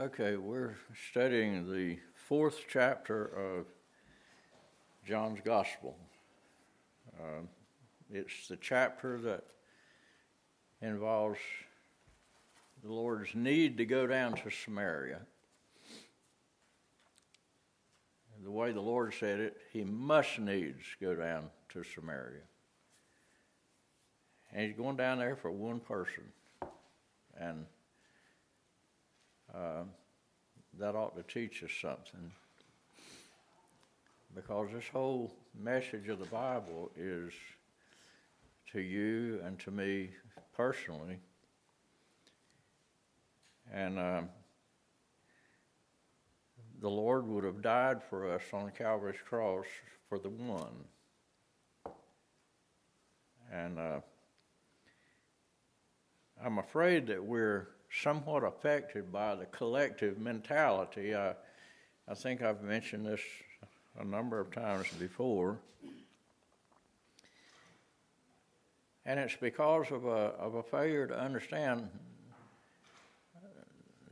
Okay, we're studying the fourth chapter of John's Gospel. Uh, it's the chapter that involves the Lord's need to go down to Samaria. The way the Lord said it, he must needs go down to Samaria. And he's going down there for one person. And uh, that ought to teach us something. Because this whole message of the Bible is to you and to me personally. And um, the Lord would have died for us on Calvary's cross for the one. And uh, I'm afraid that we're somewhat affected by the collective mentality. I, I think I've mentioned this a number of times before. And it's because of a, of a failure to understand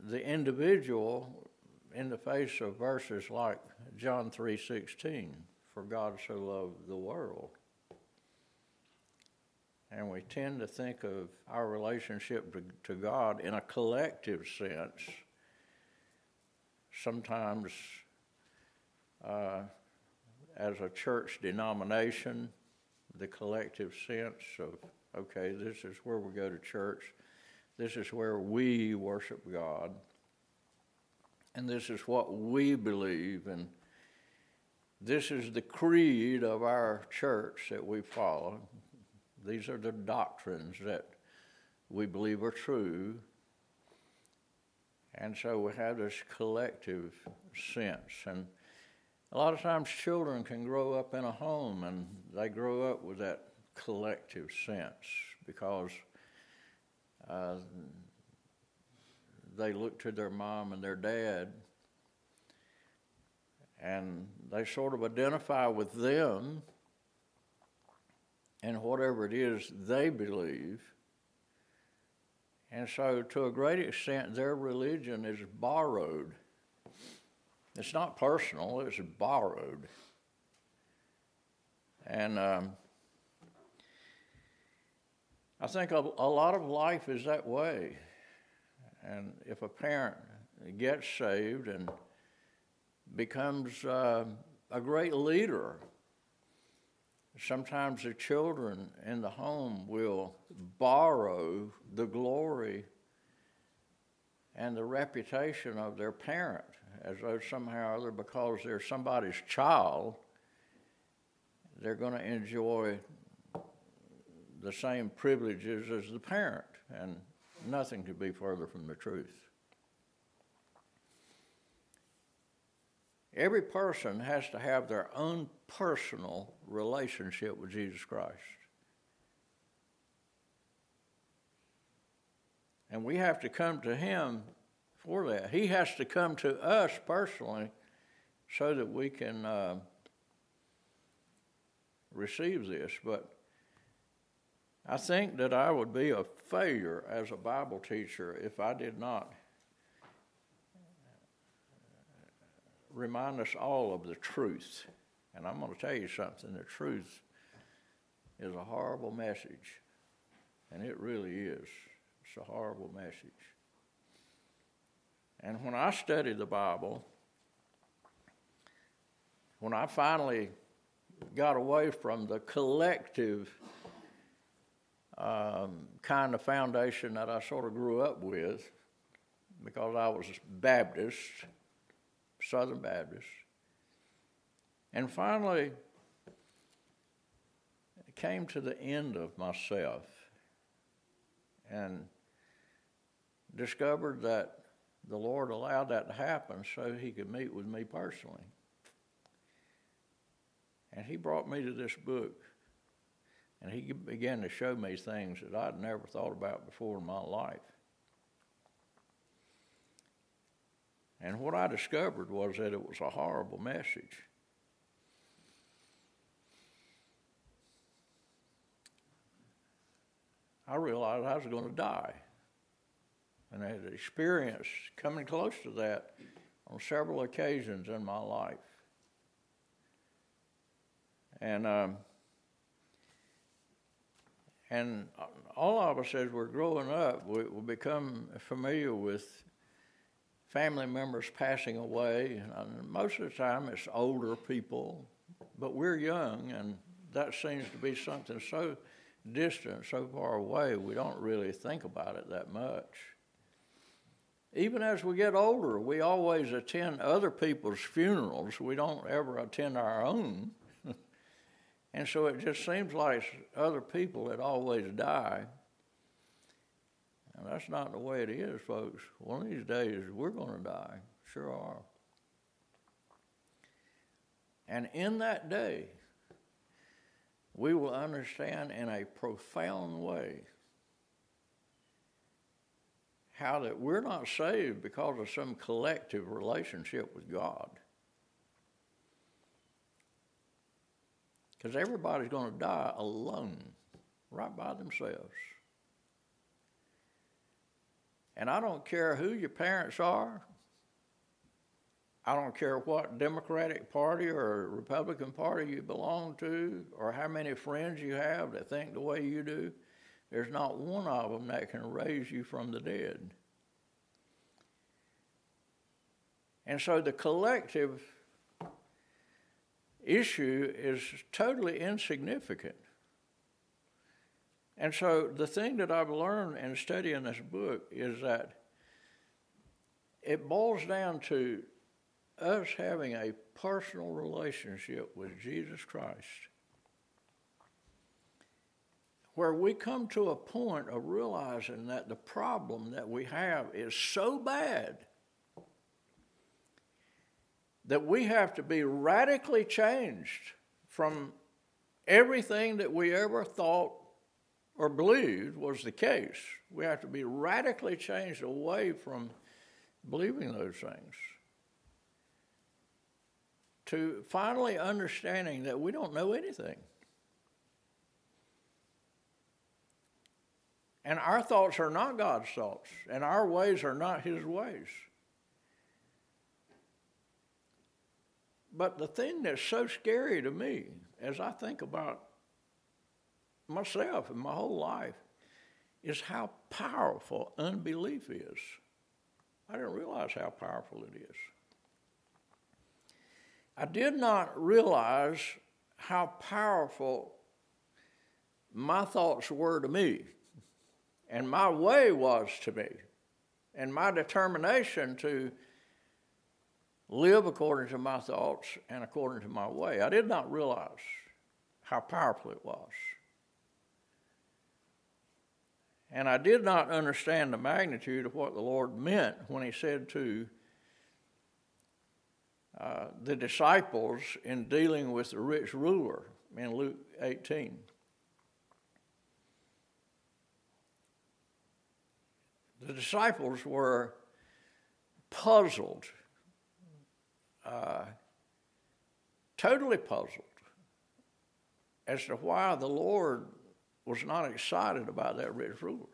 the individual in the face of verses like John 3:16 for God so loved the world and we tend to think of our relationship to, to God in a collective sense. Sometimes uh, as a church denomination, the collective sense of, okay, this is where we go to church, this is where we worship God, and this is what we believe, and this is the creed of our church that we follow. These are the doctrines that we believe are true. And so we have this collective sense. And a lot of times children can grow up in a home and they grow up with that collective sense because uh, they look to their mom and their dad and they sort of identify with them and whatever it is they believe. And so, to a great extent, their religion is borrowed. It's not personal, it's borrowed. And um, I think a, a, lot of life is that way. And if a parent gets saved and becomes uh, a great leader sometimes the children in the home will borrow the glory and the reputation of their parent as though somehow or other, because they're somebody's child, they're going to enjoy the same privileges as the parent. And nothing could be further from the truth. Every person has to have their own personal relationship with Jesus Christ. And we have to come to Him for that. He has to come to us personally so that we can uh, receive this. But I think that I would be a failure as a Bible teacher if I did not remind us all of the truth. And I'm going to tell you something the truth is a horrible message. And it really is. It's a horrible message. And when I studied the Bible, when I finally got away from the collective um, kind of foundation that I sort of grew up with, because I was Baptist, Southern Baptist. And finally, I came to the end of myself and discovered that the Lord allowed that to happen so He could meet with me personally. And He brought me to this book. And He began to show me things that I'd never thought about before in my life. And what I discovered was that it was a horrible message. I realized I was going to die. and I had experienced coming close to that on several occasions in my life. And um, and all of us, as we're growing up, we, we become familiar with family members passing away. And most of the time, it's older people, but we're young, and that seems to be something so distant, so far away, we don't really think about it that much. Even as we get older, we always attend other people's funerals. We don't ever attend our own. And so it just seems like other people that always die. And that's not the way it is, folks. One of these days, we're going to die. Sure are. And in that day, we will understand in a profound way how that we're not saved because of some collective relationship with God. Because everybody's going to die alone, right by themselves. And I don't care who your parents are. I don't care what Democratic Party or Republican Party you belong to, or how many friends you have that think the way you do. There's not one of them that can raise you from the dead. And so the collective issue is totally insignificant. And so the thing that I've learned in studying this book is that it boils down to us having a personal relationship with Jesus Christ where we come to a point of realizing that the problem that we have is so bad that we have to be radically changed from everything that we ever thought or believed was the case. We have to be radically changed away from believing those things to finally understanding that we don't know anything. And our thoughts are not God's thoughts, and our ways are not His ways. But the thing that's so scary to me as I think about myself and my whole life is how powerful unbelief is. I didn't realize how powerful it is. I did not realize how powerful my thoughts were to me, and my way was to me, and my determination to live according to my thoughts and according to my way. I did not realize how powerful it was. And I did not understand the magnitude of what the Lord meant when He said to uh, the disciples in dealing with the rich ruler in Luke 18. The disciples were puzzled uh, totally puzzled as to why the Lord was not excited about that rich ruler.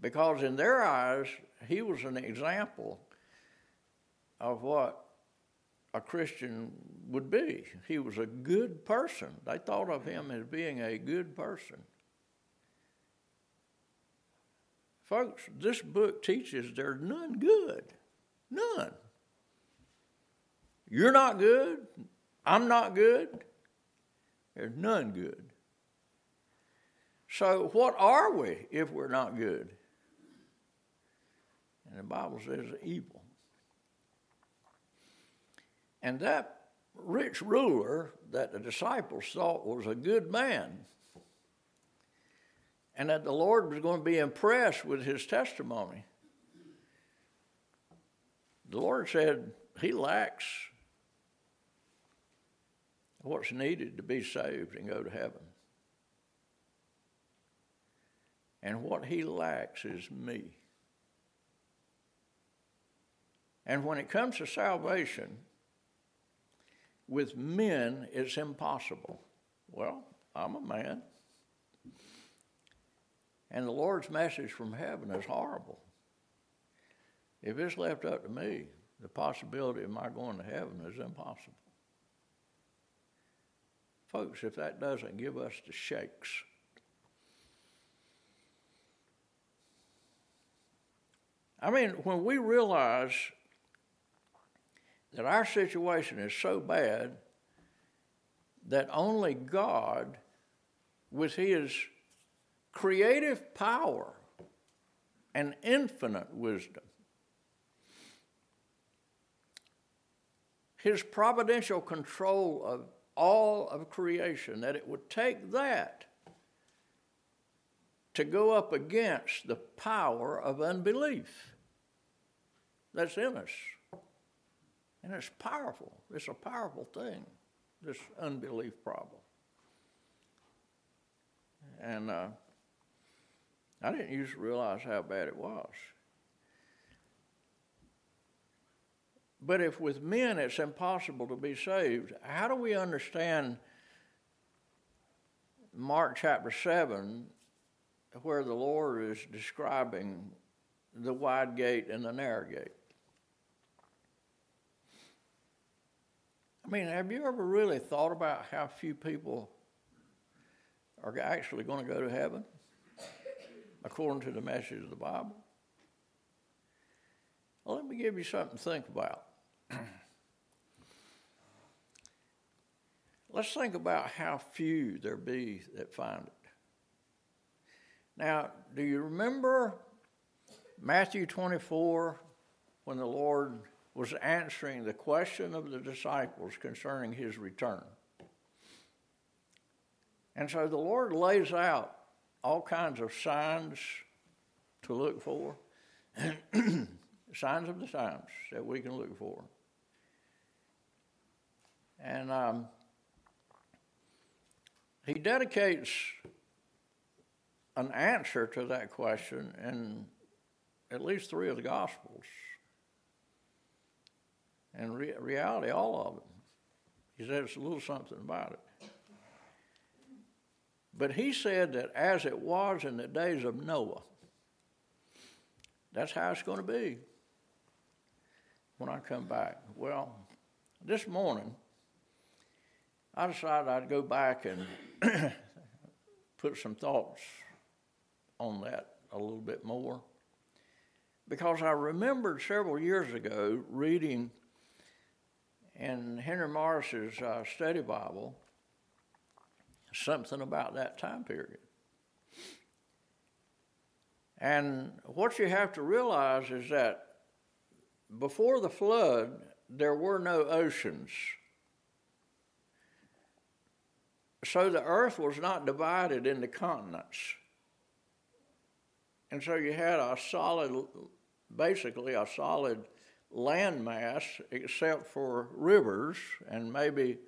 Because in their eyes, he was an example of what a Christian would be. He was a good person. They thought of him as being a good person. Folks, this book teaches there's none good. None. You're not good. I'm not good. There's none good. So, what are we if we're not good? And the Bible says evil. And that rich ruler that the disciples thought was a good man, and that the Lord was going to be impressed with his testimony, the Lord said, He lacks what's needed to be saved and go to heaven. And what he lacks is me. And when it comes to salvation, with men it's impossible. Well, I'm a man. And the Lord's message from heaven is horrible. If it's left up to me, the possibility of my going to heaven is impossible. Folks, if that doesn't give us the shakes, I mean, when we realize that our situation is so bad that only God, with His creative power and infinite wisdom, His providential control of all of creation, that it would take that to go up against the power of unbelief that's in us. And it's powerful. It's a powerful thing, this unbelief problem. And uh, I didn't used to realize how bad it was. But if with men it's impossible to be saved, how do we understand Mark chapter 7, where the Lord is describing the wide gate and the narrow gate? I mean, have you ever really thought about how few people are actually going to go to heaven according to the message of the Bible? Well, let me give you something to think about. Let's think about how few there be that find it. Now, do you remember Matthew 24 when the Lord was answering the question of the disciples concerning his return. And so the Lord lays out all kinds of signs to look for, signs of the times that we can look for. And um, he dedicates an answer to that question in at least three of the Gospels. And re- reality, all of them. He said it's a little something about it. But he said that as it was in the days of Noah, that's how it's going to be when I come back. Well, this morning, I decided I'd go back and put some thoughts on that a little bit more. Because I remembered several years ago reading in Henry Morris's uh, study Bible something about that time period. And what you have to realize is that before the flood, there were no oceans. So the earth was not divided into continents. And so you had a solid, basically a solid landmass except for rivers and maybe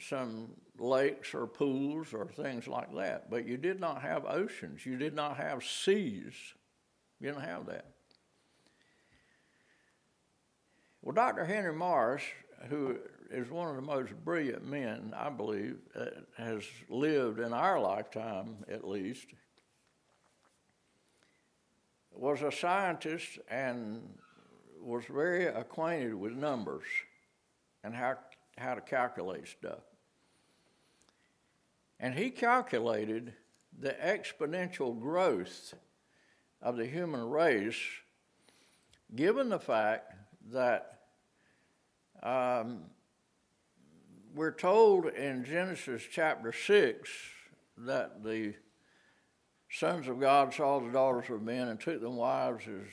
some lakes or pools or things like that. But you did not have oceans, you did not have seas. You didn't have that. Well, Dr. Henry Morris, who is one of the most brilliant men, I believe, that has lived in our lifetime at least, was a scientist and was very acquainted with numbers and how, how to calculate stuff. And he calculated the exponential growth of the human race given the fact that um, we're told in Genesis chapter 6 that the sons of God saw the daughters of men and took them wives as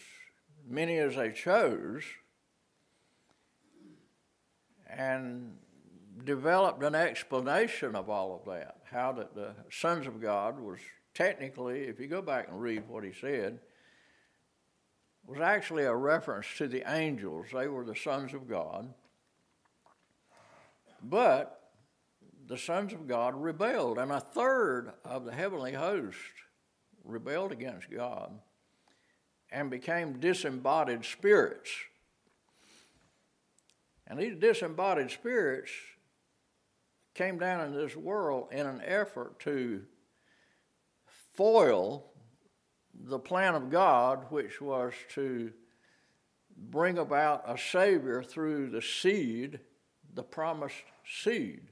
many as they chose, and developed an explanation of all of that. How that the sons of God was technically, if you go back and read what he said, was actually a reference to the angels. They were the sons of God. But the sons of God rebelled, and a third of the heavenly host rebelled against God and became disembodied spirits. And these disembodied spirits came down into this world in an effort to foil the plan of God, which was to bring about a Savior through the seed, the promised seed.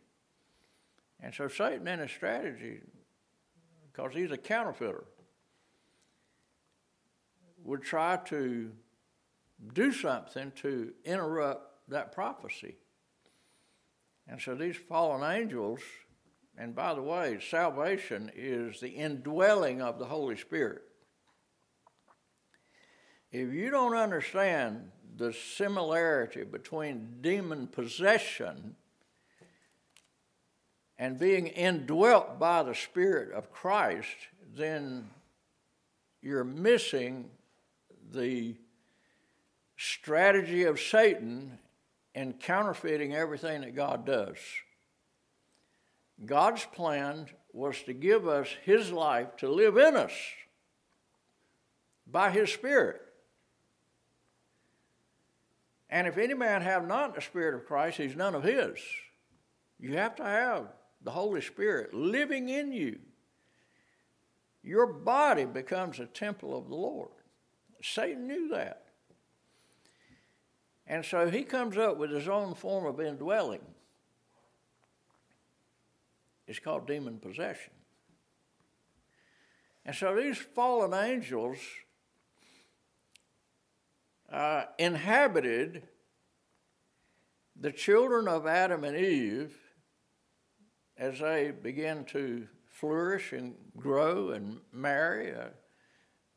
And so Satan in his strategy, because he's a counterfeiter, would try to do something to interrupt that prophecy. And so these fallen angels, and by the way, salvation is the indwelling of the Holy Spirit. If you don't understand the similarity between demon possession and being indwelt by the Spirit of Christ, then you're missing the strategy of Satan in counterfeiting everything that God does. God's plan was to give us His life to live in us by His Spirit. And if any man have not the Spirit of Christ, he's none of His. You have to have the Holy Spirit living in you. Your body becomes a temple of the Lord. Satan knew that. And so he comes up with his own form of indwelling. It's called demon possession. And so these fallen angels uh, inhabited the children of Adam and Eve as they began to flourish and grow and marry. Uh,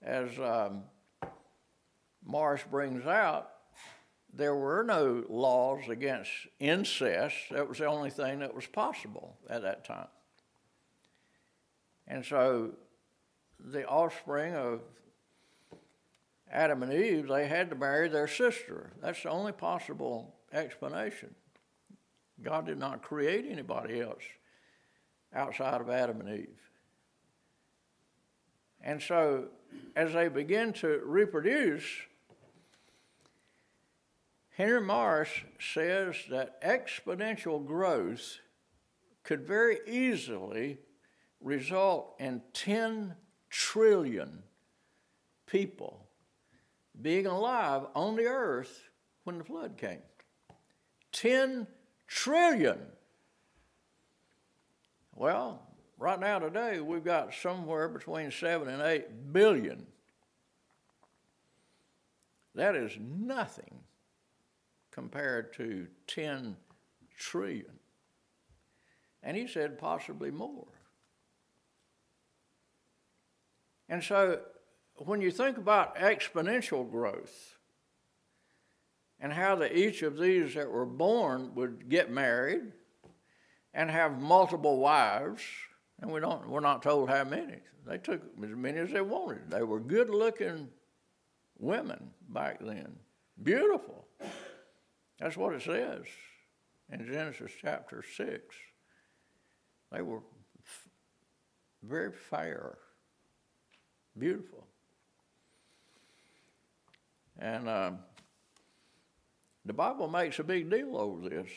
as um, Morris brings out, there were no laws against incest. That was the only thing that was possible at that time. And so the offspring of Adam and Eve, they had to marry their sister. That's the only possible explanation. God did not create anybody else outside of Adam and Eve. And so, as they begin to reproduce, Henry Morris says that exponential growth could very easily result in 10 trillion people being alive on the earth when the flood came. 10 trillion. Well, right now today we've got somewhere between 7 and 8 billion. That is nothing compared to 10 trillion. And he said possibly more. And so when you think about exponential growth and how the, each of these that were born would get married and have multiple wives, and we don't, we're not told how many. They took as many as they wanted. They were good looking women back then, beautiful. That's what it says in Genesis chapter 6. They were f- very fair, beautiful. And uh, the Bible makes a big deal over this.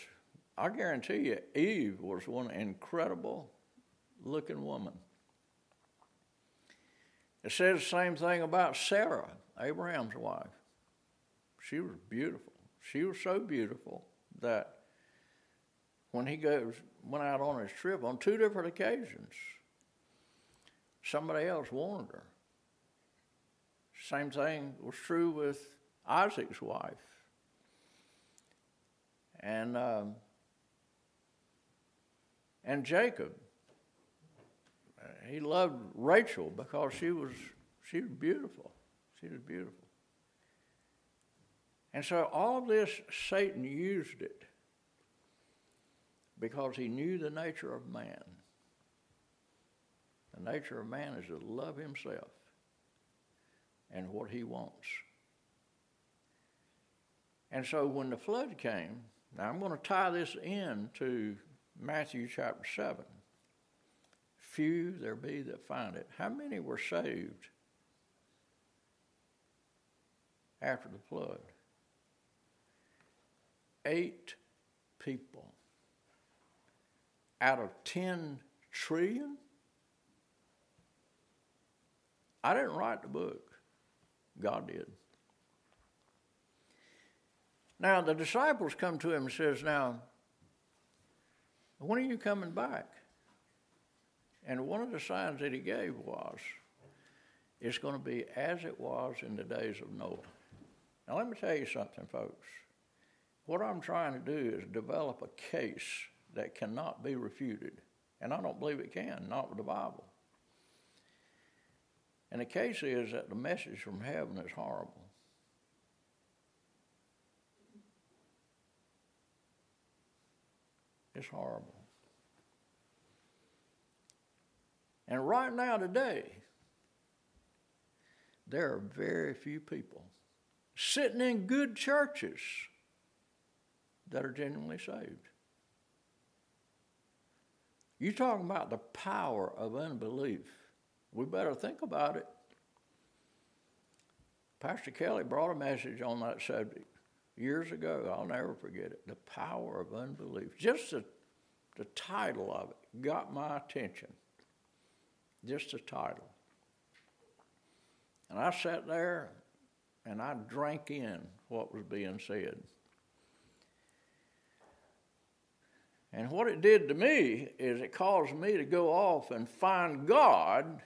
I guarantee you, Eve was one incredible looking woman. It says the same thing about Sarah, Abraham's wife. She was beautiful. She was so beautiful that when he goes went out on his trip on two different occasions, somebody else wanted her. Same thing was true with Isaac's wife. And um, and Jacob. He loved Rachel because she was she was beautiful. She was beautiful. And so all this, Satan used it because he knew the nature of man. The nature of man is to love himself and what he wants. And so when the flood came, now I'm going to tie this in to Matthew chapter 7. Few there be that find it. How many were saved after the flood? Eight people out of 10 trillion? I didn't write the book, God did. Now the disciples come to him and says, Now, when are you coming back? And one of the signs that he gave was, it's going to be as it was in the days of Noah. Now, let me tell you something, folks. What I'm trying to do is develop a case that cannot be refuted. And I don't believe it can, not with the Bible. And the case is that the message from heaven is horrible. It's horrible. And right now, today, there are very few people sitting in good churches that are genuinely saved. You're talking about the power of unbelief. We better think about it. Pastor Kelly brought a message on that subject years ago. I'll never forget it. The power of unbelief. Just the, the title of it got my attention. Just the title. And I sat there and I drank in what was being said. And what it did to me is it caused me to go off and find God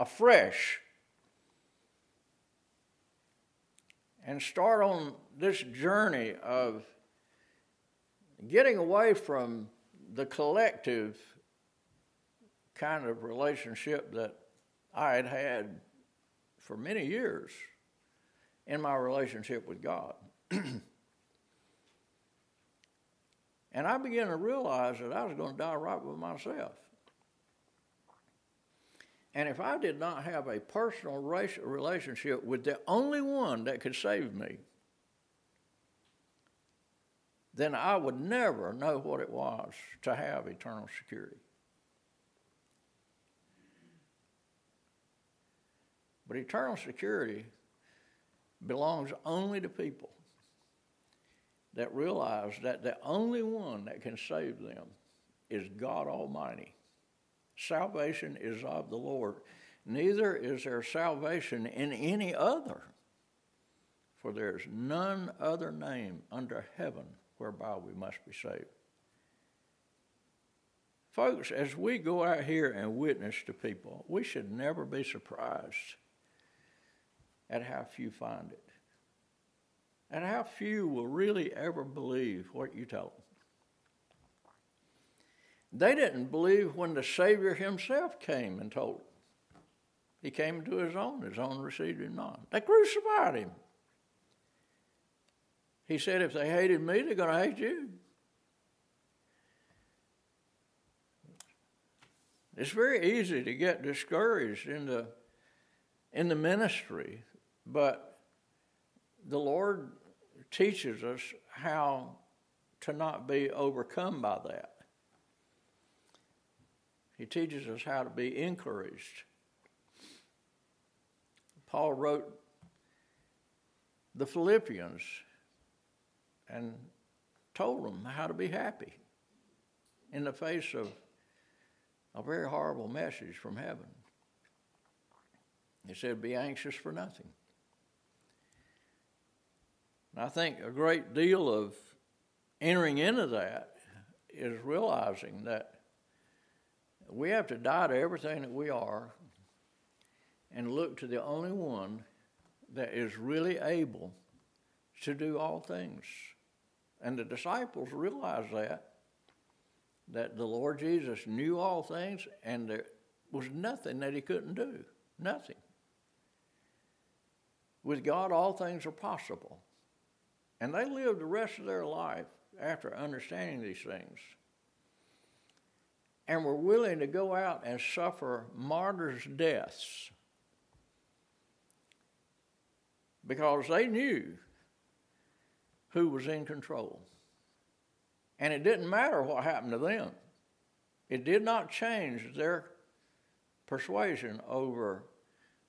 afresh and start on this journey of getting away from the collective kind of relationship that I had had for many years in my relationship with God. And I began to realize that I was going to die right with myself. And if I did not have a personal relationship with the only one that could save me, then I would never know what it was to have eternal security. But eternal security belongs only to people that realize that the only one that can save them is God Almighty. Salvation is of the Lord. Neither is there salvation in any other, for there is none other name under heaven whereby we must be saved. Folks, as we go out here and witness to people, we should never be surprised at how few find it. And how few will really ever believe what you tell them? They didn't believe when the Savior himself came and told them. He came to his own, his own received him not. They crucified him. He said, if they hated me, they're going to hate you. It's very easy to get discouraged in the, in the ministry, but the Lord teaches us how to not be overcome by that. He teaches us how to be encouraged. Paul wrote the Philippians and told them how to be happy in the face of a very horrible message from heaven. He said, Be anxious for nothing. And I think a great deal of entering into that is realizing that we have to die to everything that we are and look to the only one that is really able to do all things. And the disciples realized that, that the Lord Jesus knew all things and there was nothing that he couldn't do. Nothing. With God, all things are possible. And they lived the rest of their life after understanding these things and were willing to go out and suffer martyrs' deaths because they knew who was in control. And it didn't matter what happened to them, it did not change their persuasion over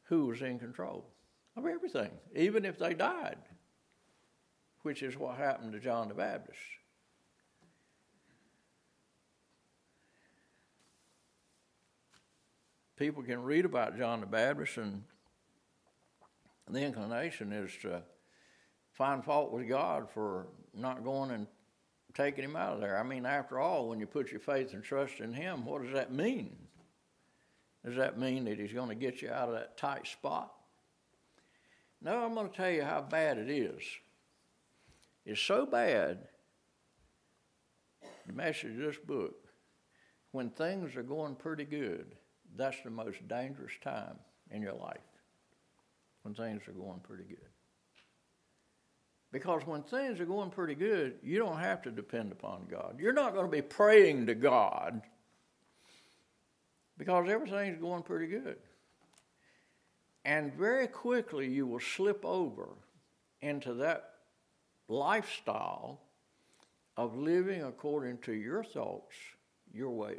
who was in control of everything, even if they died which is what happened to John the Baptist. people can read about John the Baptist, and the inclination is to find fault with God for not going and taking him out of there. I mean, after all, when you put your faith and trust in him, what does that mean? Does that mean that he's going to get you out of that tight spot? No, I'm going to tell you how bad it is. It's so bad, the message of this book, when things are going pretty good, that's the most dangerous time in your life. When things are going pretty good. Because when things are going pretty good, you don't have to depend upon God. You're not going to be praying to God because everything's going pretty good. And very quickly you will slip over into that lifestyle of living according to your thoughts, your ways.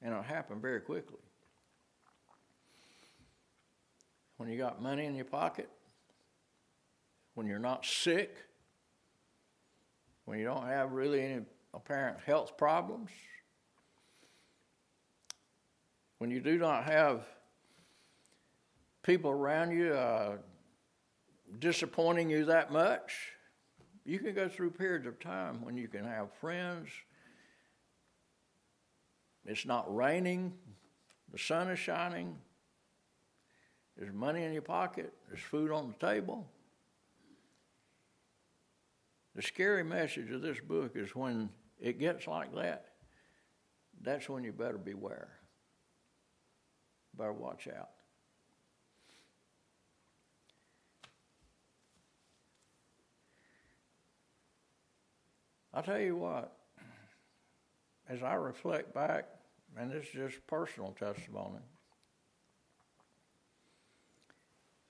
And it'll happen very quickly. When you got money in your pocket, when you're not sick, when you don't have really any apparent health problems, when you do not have people around you uh, disappointing you that much, you can go through periods of time when you can have friends. It's not raining, the sun is shining, there's money in your pocket, there's food on the table. The scary message of this book is when it gets like that, that's when you better beware. Better watch out. I'll tell you what, as I reflect back, and this is just personal testimony,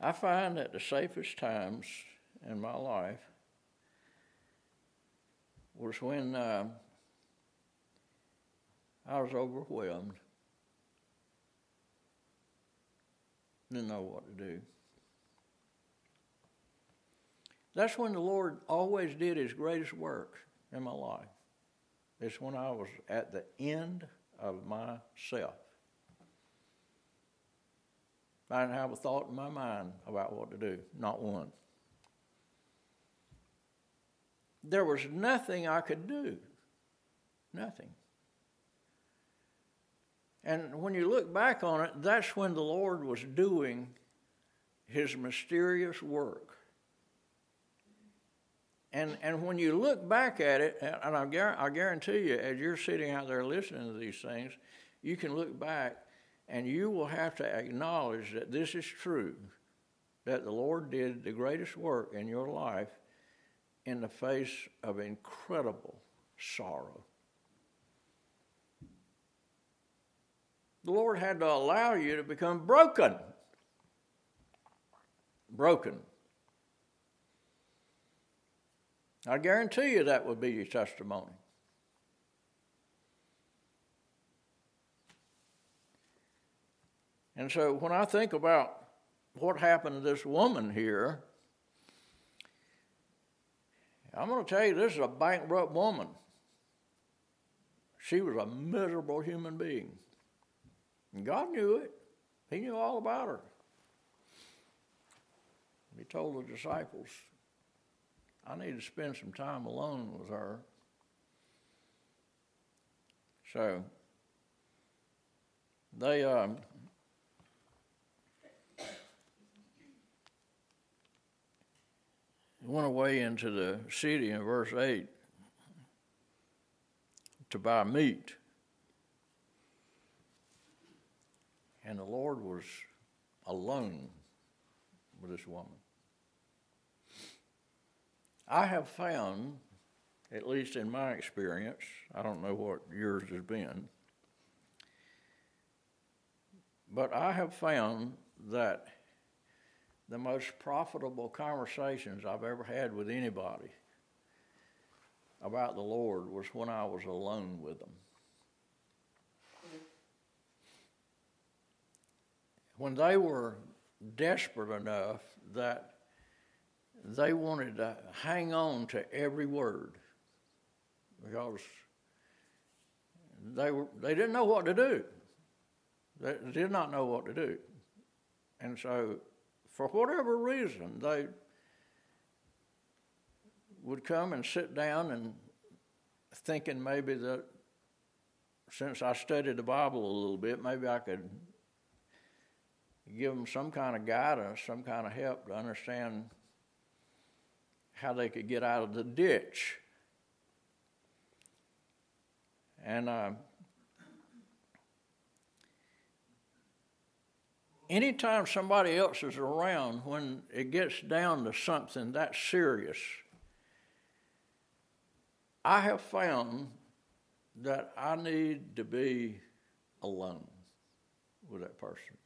I find that the safest times in my life was when uh, I was overwhelmed, didn't know what to do. That's when the Lord always did His greatest work in my life. It's when I was at the end of myself. I didn't have a thought in my mind about what to do, not one there was nothing I could do. Nothing. And when you look back on it, that's when the Lord was doing his mysterious work. And, and when you look back at it, and I, I guarantee you, as you're sitting out there listening to these things, you can look back and you will have to acknowledge that this is true, that the Lord did the greatest work in your life in the face of incredible sorrow. The Lord had to allow you to become broken. Broken. I guarantee you that would be your testimony. And so when I think about what happened to this woman here, I'm going to tell you, this is a bankrupt woman. She was a miserable human being. And God knew it, He knew all about her. He told the disciples, I need to spend some time alone with her. So, they um, went away into the city in verse 8 to buy meat. And the Lord was alone with this woman. I have found, at least in my experience, I don't know what yours has been, but I have found that the most profitable conversations I've ever had with anybody about the Lord was when I was alone with them. When they were desperate enough that they wanted to hang on to every word because they, were, they didn't know what to do. They did not know what to do. And so, for whatever reason, they would come and sit down and thinking maybe that since I studied the Bible a little bit, maybe I could give them some kind of guidance, some kind of help to understand how they could get out of the ditch. And uh, anytime somebody else is around, when it gets down to something that serious, I have found that I need to be alone with that person.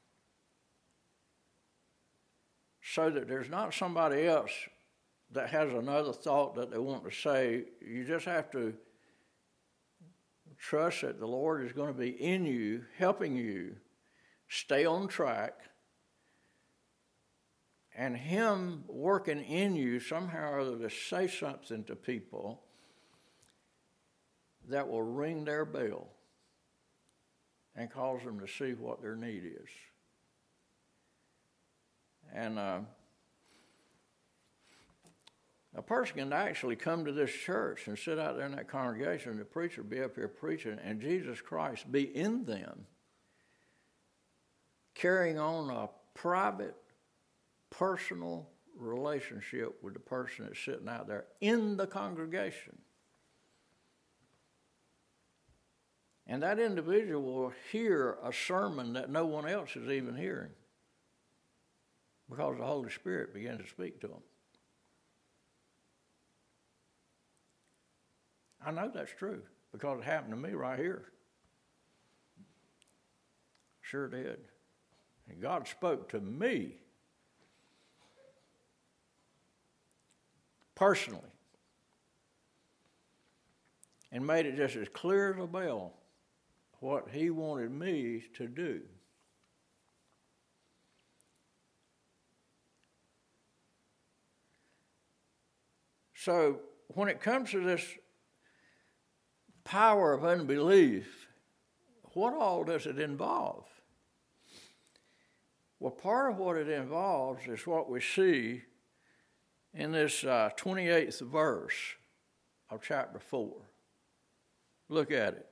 So that there's not somebody else that has another thought that they want to say. You just have to trust that the Lord is going to be in you, helping you stay on track, and Him working in you somehow or other to say something to people that will ring their bell and cause them to see what their need is. And uh, a person can actually come to this church and sit out there in that congregation, and the preacher be up here preaching, and Jesus Christ be in them, carrying on a private, personal relationship with the person that's sitting out there in the congregation. And that individual will hear a sermon that no one else is even hearing because the Holy Spirit begins to speak to them. I know that's true because it happened to me right here. Sure did. And God spoke to me personally and made it just as clear as a bell what he wanted me to do. So, when it comes to this power of unbelief, what all does it involve? Well, part of what it involves is what we see in this uh, 28th verse of chapter 4. Look at it.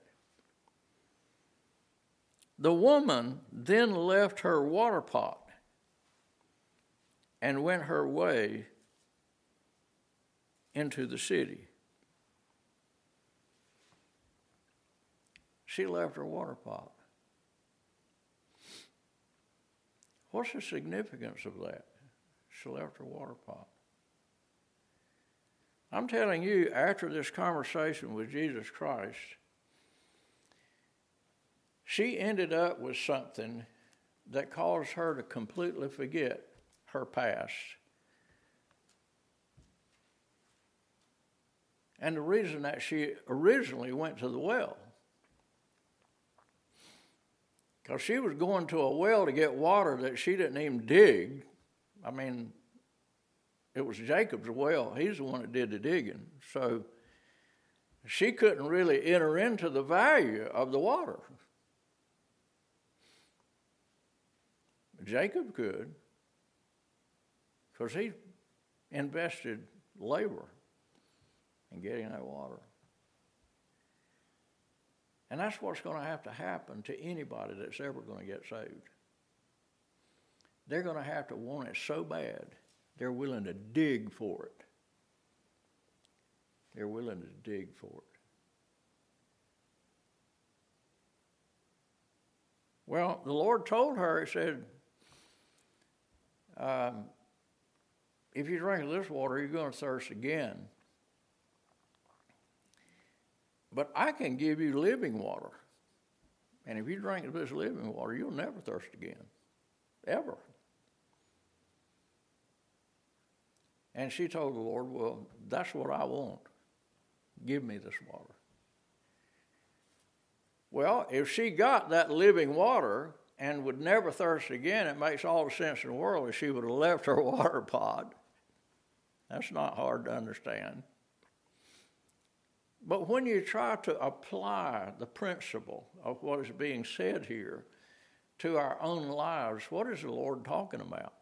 The woman then left her water pot and went her way into the city. She left her water pot. What's the significance of that? She left her water pot. I'm telling you, after this conversation with Jesus Christ, she ended up with something that caused her to completely forget her past. And the reason that she originally went to the well, because she was going to a well to get water that she didn't even dig. I mean, it was Jacob's well. He's the one that did the digging. So she couldn't really enter into the value of the water. Jacob could, because he invested labor in getting that water. And that's what's going to have to happen to anybody that's ever going to get saved. They're going to have to want it so bad, they're willing to dig for it. They're willing to dig for it. Well, the Lord told her, He said, um, if you drink this water, you're going to thirst again. But I can give you living water. And if you drink this living water, you'll never thirst again. Ever. And she told the Lord, Well, that's what I want. Give me this water. Well, if she got that living water, and would never thirst again, it makes all the sense in the world if she would have left her water pot. That's not hard to understand. But when you try to apply the principle of what is being said here to our own lives, what is the Lord talking about?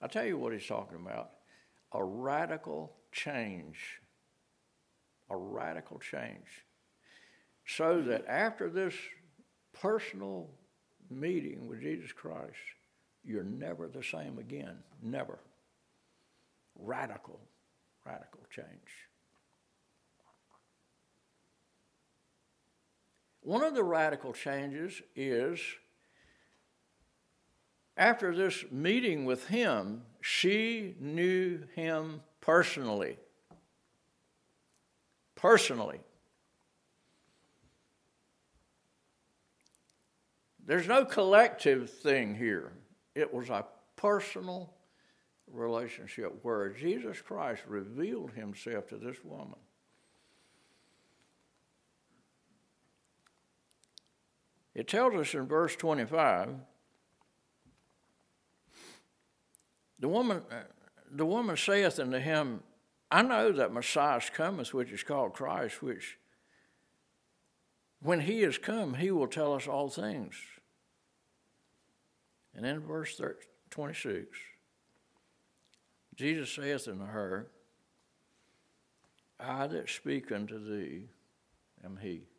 I'll tell you what he's talking about a radical change. A radical change. So that after this personal meeting with Jesus Christ, you're never the same again. Never. Radical, radical change. One of the radical changes is after this meeting with him, she knew him personally. Personally. There's no collective thing here. It was a personal relationship where Jesus Christ revealed himself to this woman. It tells us in verse 25 the woman, the woman saith unto him, I know that Messiah cometh, which is called Christ, which when he is come, he will tell us all things. And in verse 26, Jesus saith unto her, I that speak unto thee am he.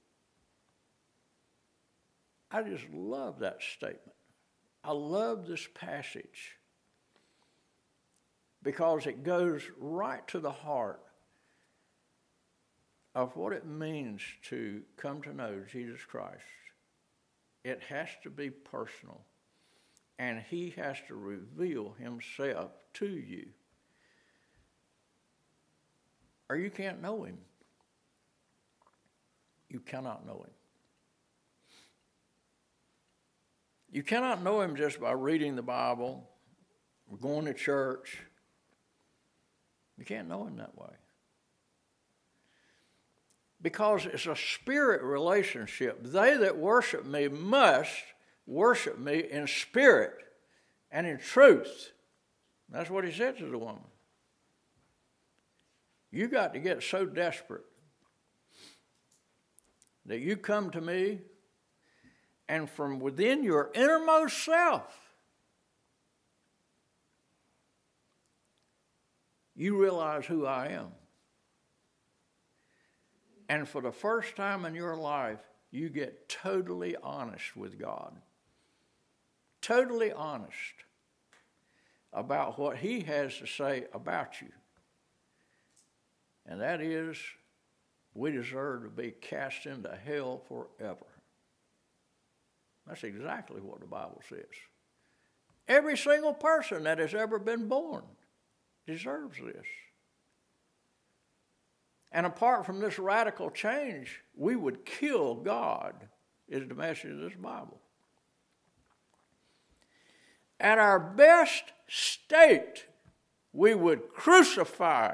I just love that statement. I love this passage because it goes right to the heart of what it means to come to know Jesus Christ. It has to be personal, and He has to reveal Himself to you, or you can't know Him. You cannot know Him. You cannot know Him just by reading the Bible or going to church you can't know him that way. Because it's a spirit relationship. They that worship me must worship me in spirit and in truth. That's what he said to the woman. You got to get so desperate that you come to me and from within your innermost self you realize who I am. And for the first time in your life, you get totally honest with God. Totally honest about what He has to say about you. And that is, we deserve to be cast into hell forever. That's exactly what the Bible says. Every single person that has ever been born deserves this. And apart from this radical change, we would kill God, is the message of this Bible. At our best state, we would crucify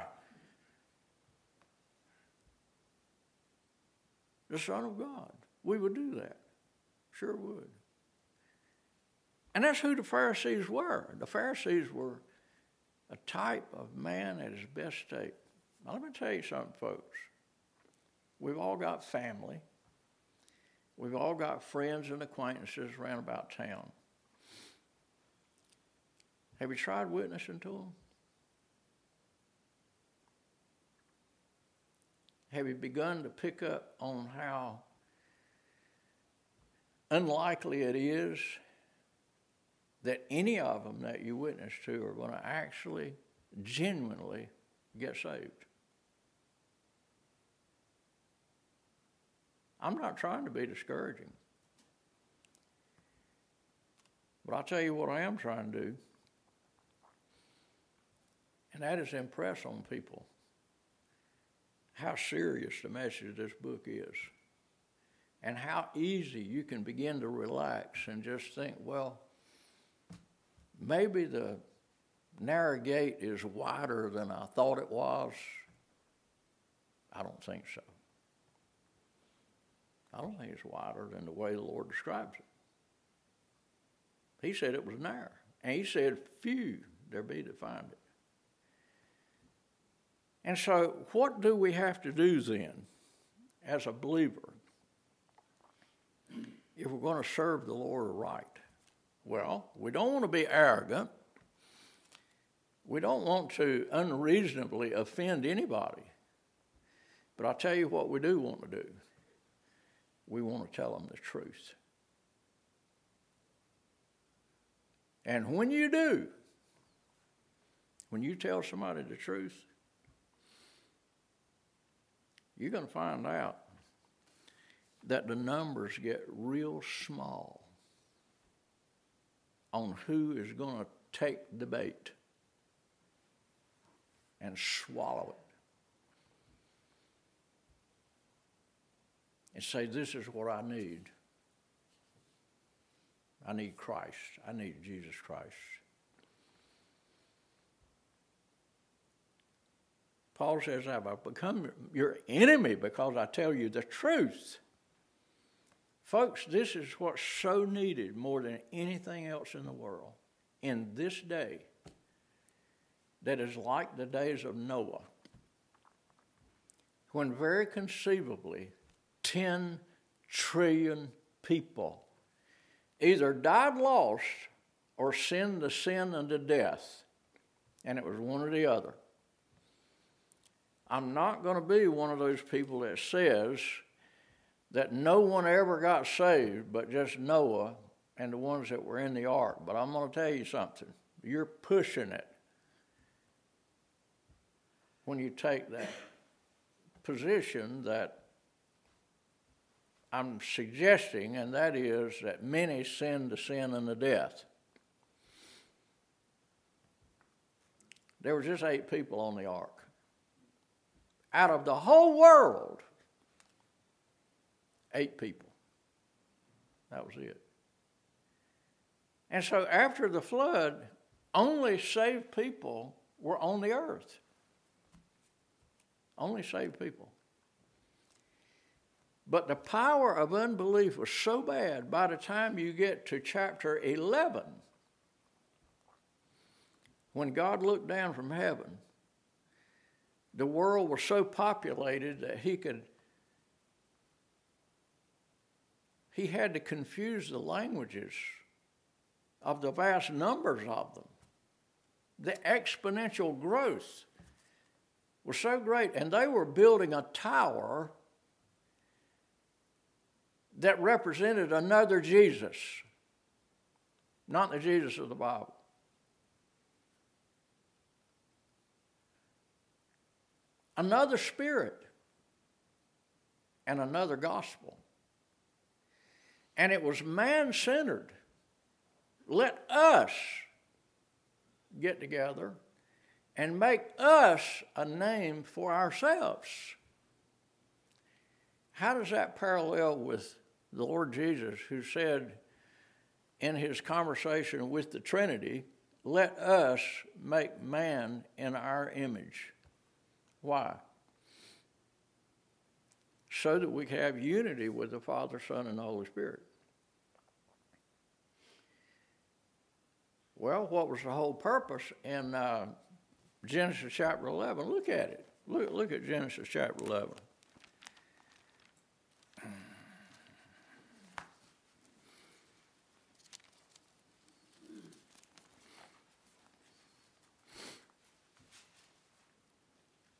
the Son of God. We would do that. Sure would. And that's who the Pharisees were. The Pharisees were a type of man at his best state. Now, let me tell you something, folks. We've all got family. We've all got friends and acquaintances around about town. Have you tried witnessing to them? Have you begun to pick up on how unlikely it is that any of them that you witness to are going to actually, genuinely get saved. I'm not trying to be discouraging. But I'll tell you what I am trying to do, and that is impress on people how serious the message of this book is, and how easy you can begin to relax and just think, well, maybe the narrow gate is wider than I thought it was. I don't think so. I don't think it's wider than the way the Lord describes it. He said it was narrow. And he said, few there be that find it. And so, what do we have to do then as a believer? If we're going to serve the Lord right. Well, we don't want to be arrogant. We don't want to unreasonably offend anybody. But I'll tell you what we do want to do. We want to tell them the truth. And when you do, when you tell somebody the truth, you're going to find out that the numbers get real small on who is going to take the bait and swallow it. And say, This is what I need. I need Christ. I need Jesus Christ. Paul says, I've become your enemy because I tell you the truth? Folks, this is what's so needed more than anything else in the world in this day that is like the days of Noah, when very conceivably 10 trillion people either died lost or sinned the sin unto death, and it was one or the other. I'm not going to be one of those people that says that no one ever got saved but just Noah and the ones that were in the ark. But I'm going to tell you something. You're pushing it when you take that position that I'm suggesting, and that is that many sin to sin and to death. There were just eight people on the ark. Out of the whole world, eight people. That was it. And so after the flood, only saved people were on the earth. Only saved people. But the power of unbelief was so bad by the time you get to chapter 11, when God looked down from heaven, the world was so populated that he could he had to confuse the languages of the vast numbers of them. The exponential growth was so great, and they were building a tower that represented another Jesus, not the Jesus of the Bible. Another spirit and another gospel. And it was man centered. Let us get together and make us a name for ourselves. How does that parallel with the Lord Jesus, who said in his conversation with the Trinity, Let us make man in our image? Why? So that we can have unity with the Father, Son, and Holy Spirit. Well, what was the whole purpose in uh, Genesis chapter 11? Look at it. Look, look at Genesis chapter 11.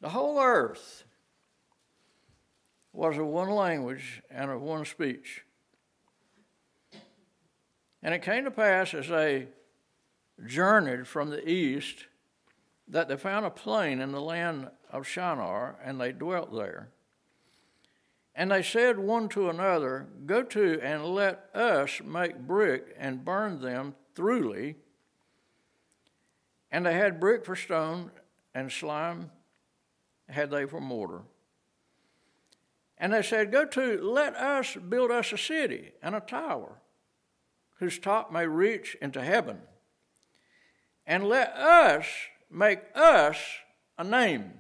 The whole earth was of one language and of one speech. And it came to pass as they journeyed from the east that they found a plain in the land of Shinar, and they dwelt there. And they said one to another, Go to and let us make brick and burn them throughly. And they had brick for stone, and slime had they for mortar. And they said, Go to, let us build us a city and a tower, whose top may reach into heaven and let us make us a name,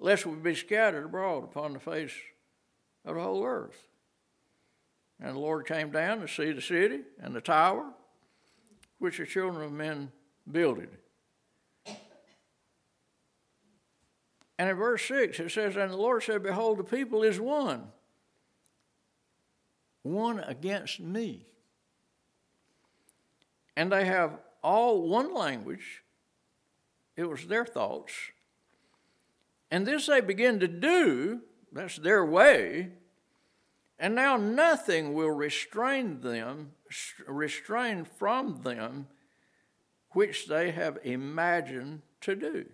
lest we be scattered abroad upon the face of the whole earth. And the Lord came down to see the city and the tower which the children of men builded. And in verse 6 it says, And the Lord said, Behold, the people is one. one against me. And they have all one language. It was their thoughts. And this they begin to do, that's their way, and now nothing will restrain them, restrain from them which they have imagined to do.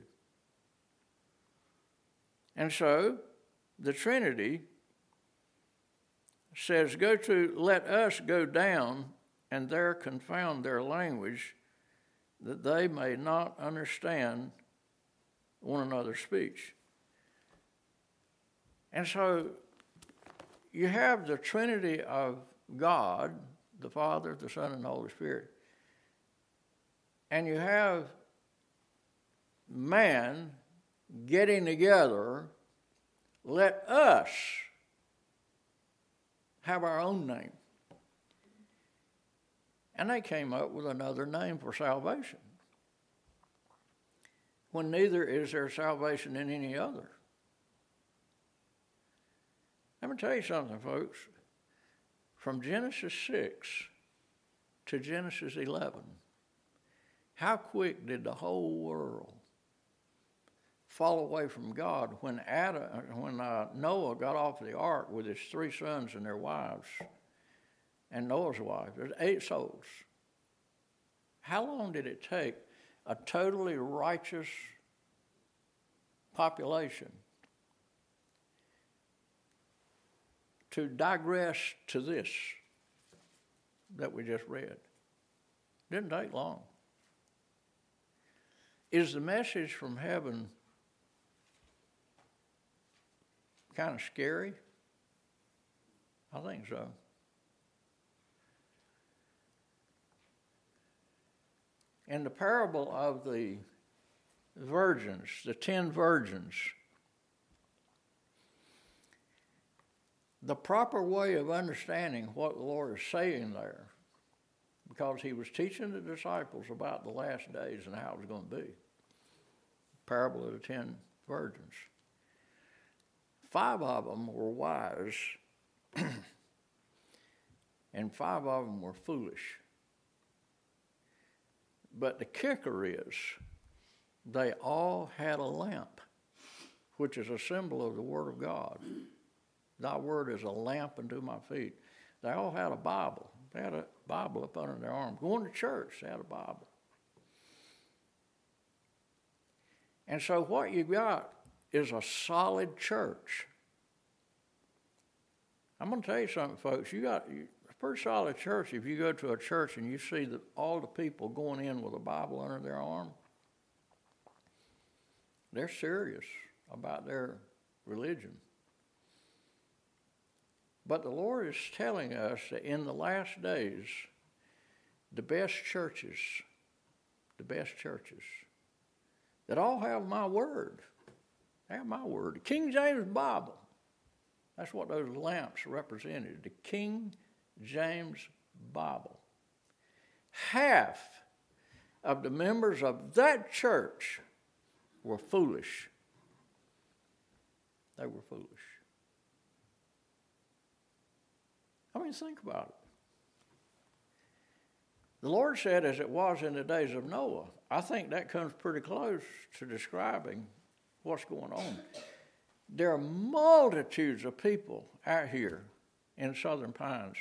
And so the Trinity says, Go to, let us go down and there confound their language, that they may not understand one another's speech. And so you have the Trinity of God, the Father, the Son, and the Holy Spirit. And you have man getting together, let us have our own name. And they came up with another name for salvation. When neither is there salvation in any other. Let me tell you something, folks. From Genesis 6 to Genesis 11, how quick did the whole world fall away from God when Adam, when uh, Noah got off the ark with his three sons and their wives, and Noah's wife? There's eight souls. How long did it take a totally righteous population to digress to this that we just read. Didn't take long. Is the message from heaven kind of scary? I think so. In the parable of the virgins, the ten virgins, the proper way of understanding what the Lord is saying there, because he was teaching the disciples about the last days and how it was going to be. Parable of the ten virgins. Five of them were wise, and five of them were foolish. But the kicker is, they all had a lamp, which is a symbol of the Word of God. Thy word is a lamp unto my feet. They all had a Bible. They had a Bible up under their arm. Going to church, they had a Bible. And so what you got is a solid church. I'm going to tell you something, folks. You got pretty solid church if you go to a church and you see that all the people going in with a Bible under their arm. They're serious about their religion. But the Lord is telling us that in the last days, the best churches, the best churches that all have my word, have my word. The King James Bible. That's what those lamps represented. The King James Bible. Half of the members of that church were foolish. They were foolish. I mean, think about it. The Lord said, as it was in the days of Noah. I think that comes pretty close to describing what's going on. There are multitudes of people out here in Southern Pines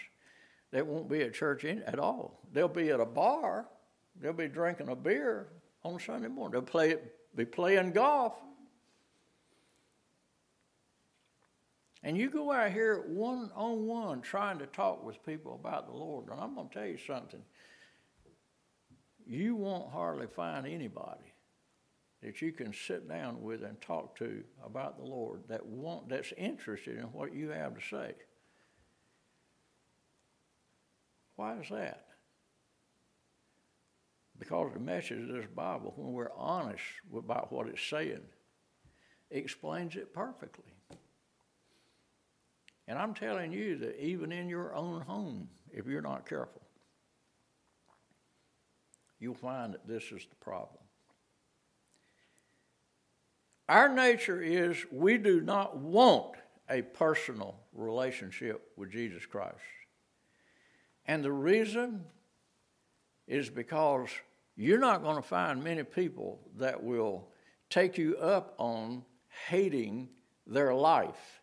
that won't be at church in, at all. They'll be at a bar. They'll be drinking a beer on Sunday morning. They'll play, be playing golf. And you go out here one on one trying to talk with people about the Lord, and I'm going to tell you something. You won't hardly find anybody that you can sit down with and talk to about the Lord that want that's interested in what you have to say. Why is that? Because the message of this Bible, when we're honest about what it's saying, explains it perfectly. And I'm telling you that even in your own home, if you're not careful, you'll find that this is the problem. Our nature is we do not want a personal relationship with Jesus Christ. And the reason is because you're not going to find many people that will take you up on hating their life.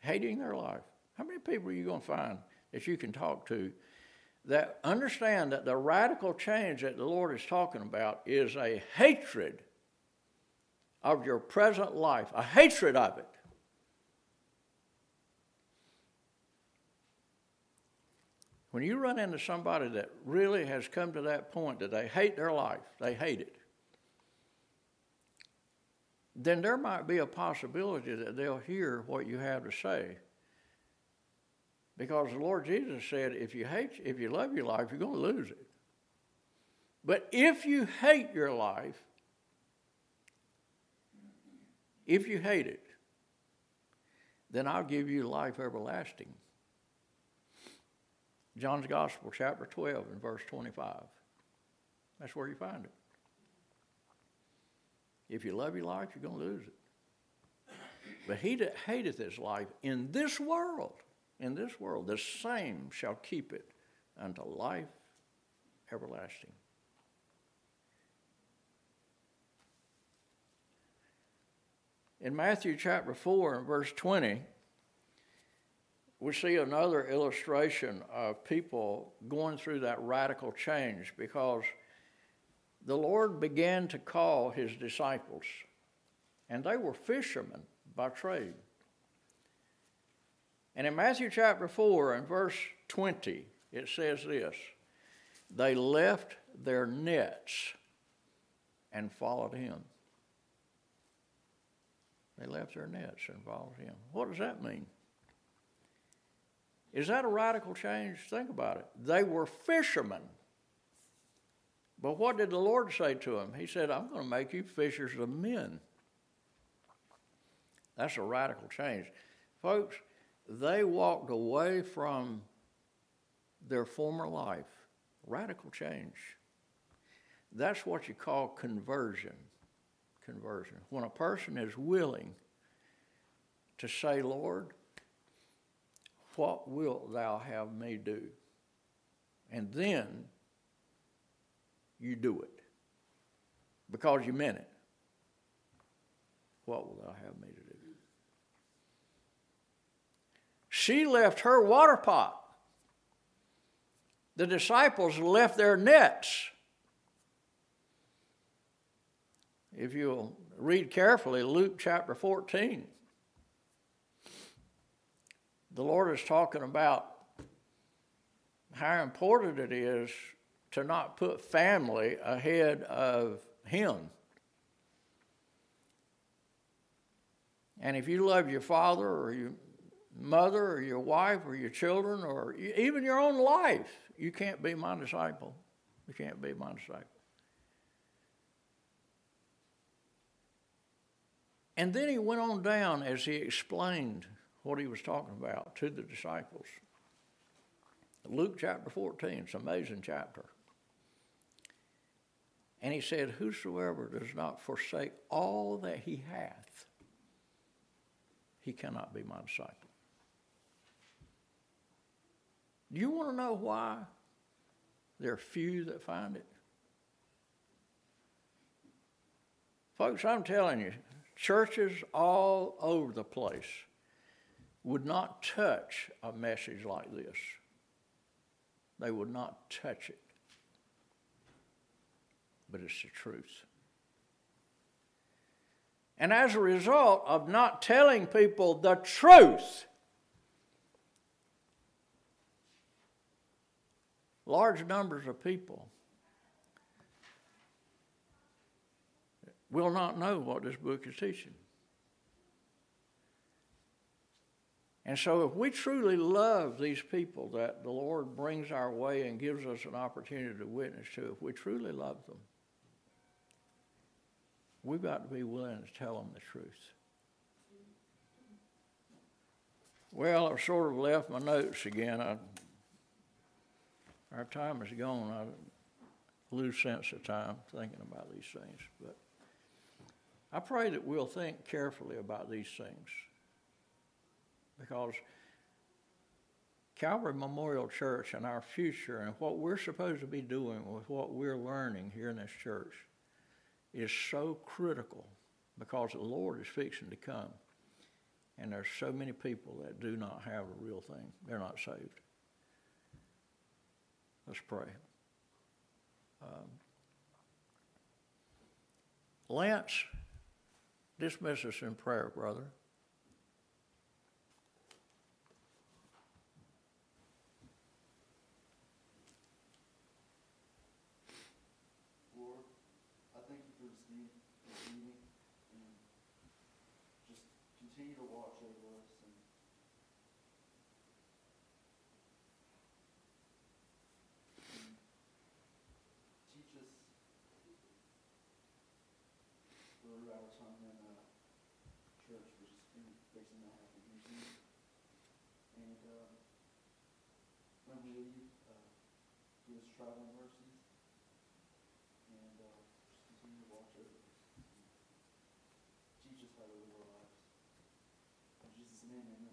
Hating their life. How many people are you going to find that you can talk to that understand that the radical change that the Lord is talking about is a hatred of your present life, a hatred of it? When you run into somebody that really has come to that point that they hate their life, they hate it, then there might be a possibility that they'll hear what you have to say. Because the Lord Jesus said, if you hate, if you love your life, you're going to lose it. But if you hate your life, if you hate it, then I'll give you life everlasting. John's Gospel, chapter 12, and verse 25. That's where you find it. If you love your life, you're going to lose it. But he that hateth his life in this world, in this world, the same shall keep it unto life everlasting. In Matthew chapter 4 and verse 20, we see another illustration of people going through that radical change because the Lord began to call his disciples, and they were fishermen by trade. And in Matthew chapter 4 and verse 20, it says this They left their nets and followed him. They left their nets and followed him. What does that mean? Is that a radical change? Think about it. They were fishermen. But what did the Lord say to them? He said, I'm going to make you fishers of men. That's a radical change. Folks, they walked away from their former life. Radical change. That's what you call conversion. Conversion. When a person is willing to say, Lord, what wilt thou have me do? And then you do it because you meant it. What will thou have me to do? She left her water pot. The disciples left their nets. If you'll read carefully, Luke chapter 14 the Lord is talking about how important it is to not put family ahead of Him. And if you love your father or your mother or your wife or your children or even your own life, you can't be my disciple. You can't be my disciple. And then he went on down as he explained what he was talking about to the disciples. Luke chapter 14, it's an amazing chapter. And he said, Whosoever does not forsake all that he hath, he cannot be my disciple. Do you want to know why there are few that find it? Folks, I'm telling you, churches all over the place would not touch a message like this. They would not touch it. But it's the truth. And as a result of not telling people the truth, large numbers of people will not know what this book is teaching. And so, if we truly love these people that the Lord brings our way and gives us an opportunity to witness to, if we truly love them, we've got to be willing to tell them the truth. Well, I've sort of left my notes again. I, our time is gone. I lose sense of time thinking about these things. But I pray that we'll think carefully about these things because Calvary Memorial Church and our future and what we're supposed to be doing with what we're learning here in this church is so critical because the Lord is fixing to come. And there's so many people that do not have a real thing. They're not saved. Let's pray. Um, Lance, dismiss us in prayer, brother. Lord, I thank you for this meeting, this meeting, and just continue to watch over us and and teach us through our time in, uh, church, which is in, facing that happen here soon. And, uh, when we leave, uh, give us traveling mercies and uh, just continue to watch over us. Teach us how to live our lives. In Jesus' name, amen.